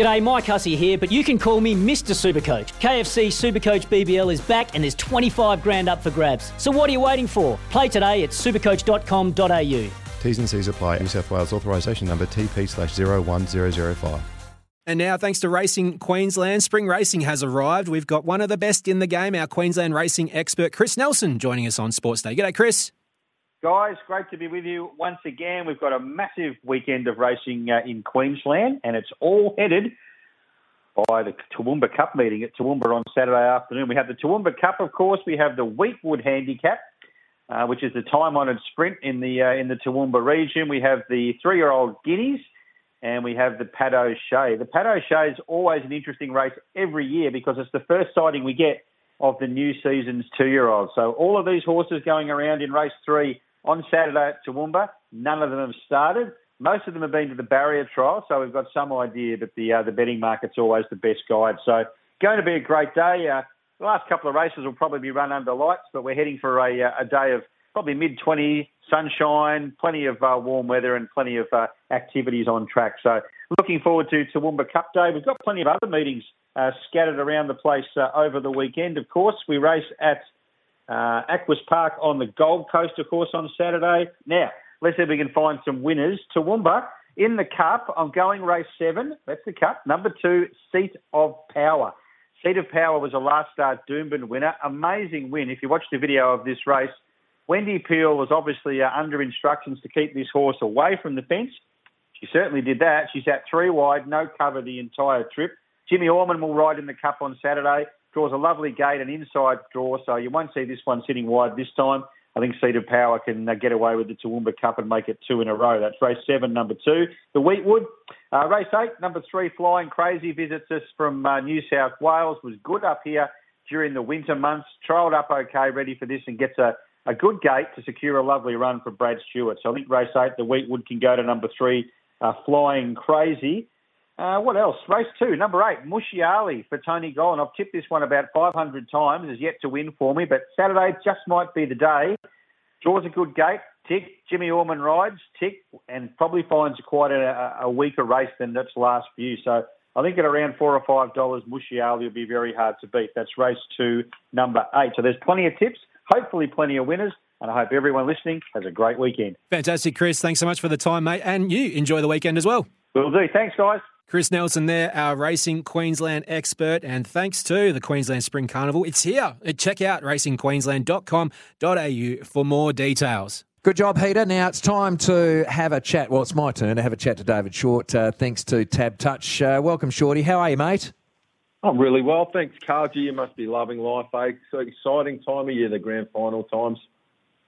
G'day, Mike Hussey here, but you can call me Mr. Supercoach. KFC Supercoach BBL is back and there's 25 grand up for grabs. So what are you waiting for? Play today at supercoach.com.au. T's and C's apply. New South Wales authorisation number TP slash 01005. And now, thanks to Racing Queensland, spring racing has arrived. We've got one of the best in the game, our Queensland racing expert, Chris Nelson, joining us on Sports Day. G'day, Chris. Guys, great to be with you once again. We've got a massive weekend of racing uh, in Queensland, and it's all headed by the Toowoomba Cup meeting at Toowoomba on Saturday afternoon. We have the Toowoomba Cup, of course. We have the Weetwood Handicap, uh, which is the time-honoured sprint in the uh, in the Toowoomba region. We have the three-year-old Guineas, and we have the Pat O'Shea. The Pat O'Shea is always an interesting race every year because it's the first sighting we get of the new season's two-year-old. So all of these horses going around in race three on Saturday at Toowoomba. None of them have started. Most of them have been to the barrier trial, so we've got some idea that the uh, the betting market's always the best guide. So going to be a great day. Uh, the last couple of races will probably be run under lights, but we're heading for a, uh, a day of probably mid 20 sunshine, plenty of uh, warm weather, and plenty of uh, activities on track. So looking forward to Toowoomba Cup Day. We've got plenty of other meetings uh, scattered around the place uh, over the weekend. Of course, we race at uh, Aquis Park on the Gold Coast, of course, on Saturday. Now, let's see if we can find some winners. Toowoomba in the Cup. I'm going race seven. That's the Cup. Number two, Seat of Power. Seat of Power was a last start Doomben winner. Amazing win. If you watch the video of this race, Wendy Peel was obviously uh, under instructions to keep this horse away from the fence. She certainly did that. She's at three wide, no cover the entire trip. Jimmy Orman will ride in the Cup on Saturday draws a lovely gate, an inside draw, so you won't see this one sitting wide this time. I think of Power can uh, get away with the Toowoomba Cup and make it two in a row. That's race seven, number two. The Weetwood. Uh, race eight, number three, Flying Crazy, visits us from uh, New South Wales. Was good up here during the winter months. Trialled up okay, ready for this, and gets a, a good gate to secure a lovely run for Brad Stewart. So I think race eight, the Weetwood can go to number three, uh, Flying Crazy. Uh, what else? Race two, number eight, Mushiali for Tony Gollan. I've tipped this one about 500 times, has yet to win for me, but Saturday just might be the day. Draws a good gate, tick. Jimmy Orman rides, tick, and probably finds quite a, a weaker race than its last few. So I think at around four or five dollars, Mushiali will be very hard to beat. That's race two, number eight. So there's plenty of tips, hopefully plenty of winners. And I hope everyone listening has a great weekend. Fantastic, Chris. Thanks so much for the time, mate. And you enjoy the weekend as well. Will do. Thanks, guys. Chris Nelson there, our Racing Queensland expert. And thanks to the Queensland Spring Carnival, it's here. Check out racingqueensland.com.au for more details. Good job, Peter. Now it's time to have a chat. Well, it's my turn to have a chat to David Short, uh, thanks to Tab Touch. Uh, welcome, Shorty. How are you, mate? I'm really well, thanks, Carl. You must be loving life, eh? So exciting time of year, the grand final times.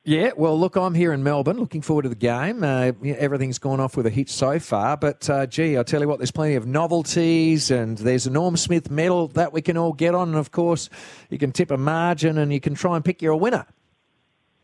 Yeah, well, look, I'm here in Melbourne, looking forward to the game. Uh, everything's gone off with a hitch so far, but uh, gee, I tell you what, there's plenty of novelties, and there's a Norm Smith medal that we can all get on, and of course, you can tip a margin, and you can try and pick your winner.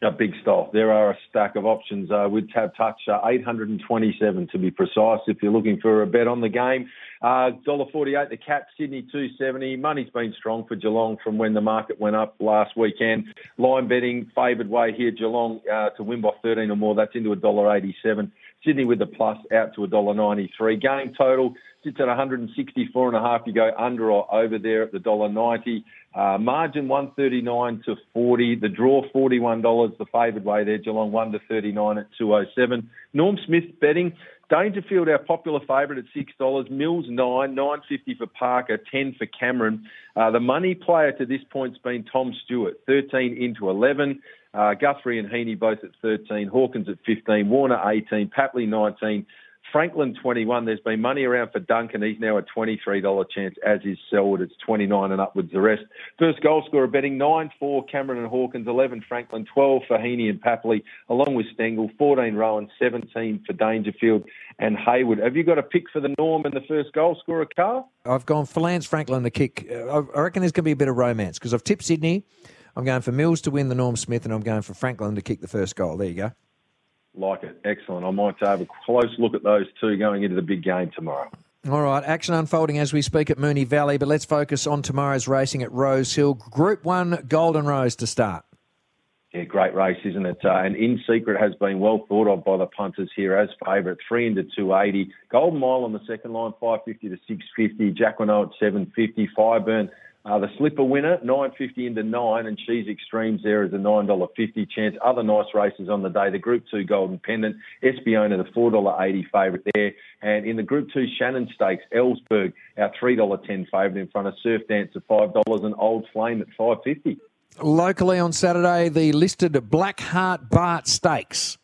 A big stop. There are a stack of options uh, with Tab Touch, uh, 827 to be precise. If you're looking for a bet on the game, uh, $1.48 the cap, Sydney 270. Money's been strong for Geelong from when the market went up last weekend. Line betting favoured way here, Geelong uh, to win by 13 or more. That's into $1.87. Sydney with the plus out to $1.93. Game total sits at 164 and a half. You go under or over there at the $1.90. Uh, margin 139 to 40. The draw $41. The favoured way there. Geelong 1 to 39 at 207. Norm Smith betting Dangerfield, our popular favourite at six dollars. Mills nine, nine fifty for Parker, ten for Cameron. Uh, the money player to this point's been Tom Stewart, thirteen into eleven. Uh, Guthrie and Heeney both at thirteen. Hawkins at fifteen. Warner eighteen. Papley nineteen. Franklin 21. There's been money around for Duncan. He's now a $23 chance, as is Selwood. It's 29 and upwards the rest. First goal scorer betting 9 for Cameron and Hawkins, 11 Franklin, 12 for Heeney and Papley, along with Stengle, 14 Rohan, 17 for Dangerfield and Hayward. Have you got a pick for the Norm and the first goal scorer, Carl? I've gone for Lance Franklin to kick. I reckon there's going to be a bit of romance because I've tipped Sydney. I'm going for Mills to win the Norm Smith, and I'm going for Franklin to kick the first goal. There you go. Like it. Excellent. I might have a close look at those two going into the big game tomorrow. All right, action unfolding as we speak at Moonee Valley, but let's focus on tomorrow's racing at Rose Hill. Group 1 Golden Rose to start. Yeah, great race, isn't it? Uh, and In Secret has been well thought of by the punters here as favourite. Three into 280. Golden Mile on the second line, 550 to 650. Jacquinot at 750. Fireburn, uh, the slipper winner, 950 into 9. And She's Extremes there is a $9.50 chance. Other nice races on the day. The Group 2 Golden Pendant. Espiona, the $4.80 favourite there. And in the Group 2 Shannon Stakes, Ellsberg, our $3.10 favourite in front of Surf Dance at $5 and Old Flame at 550 Locally on Saturday, the listed Blackheart Bart Stakes.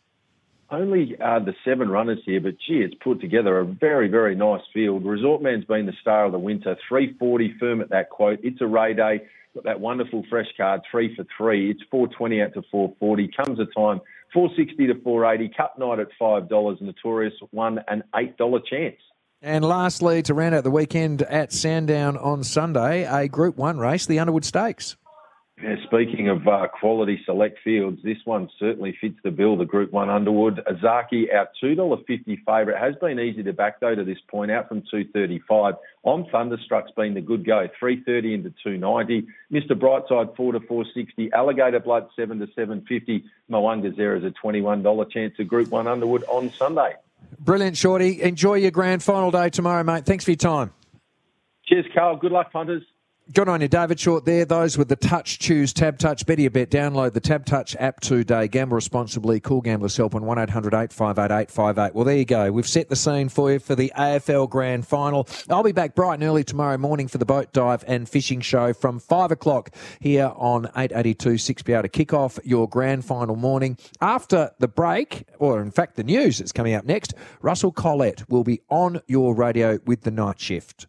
Only uh, the seven runners here, but gee, it's put together a very, very nice field. Resort Man's been the star of the winter. 340 firm at that quote. It's a Ray Day. Got that wonderful fresh card, three for three. It's 420 out to 440. Comes a time, 460 to 480. Cup night at $5. Notorious won an $8 chance. And lastly, to round out the weekend at Sandown on Sunday, a Group 1 race, the Underwood Stakes. Yeah, speaking of uh, quality select fields, this one certainly fits the bill. The Group One Underwood Azaki, our two dollar fifty favourite, has been easy to back though to this point, out from two thirty five. On Thunderstruck's been the good go, three thirty into two ninety. Mister Brightside four to four sixty. Alligator Blood seven to seven fifty. Moanga Zero is a twenty one dollar chance of Group One Underwood on Sunday. Brilliant, Shorty. Enjoy your grand final day tomorrow, mate. Thanks for your time. Cheers, Carl. Good luck, punters. Good on you, David Short there. Those with the touch, choose Tab Touch. Better your bet. Download the Tab Touch app today. Gamble responsibly. Call Gamblers Help on 1800 858 858. Well, there you go. We've set the scene for you for the AFL Grand Final. I'll be back bright and early tomorrow morning for the boat dive and fishing show from 5 o'clock here on 882 6PR to kick off your Grand Final morning. After the break, or in fact the news that's coming up next, Russell Collett will be on your radio with the night shift.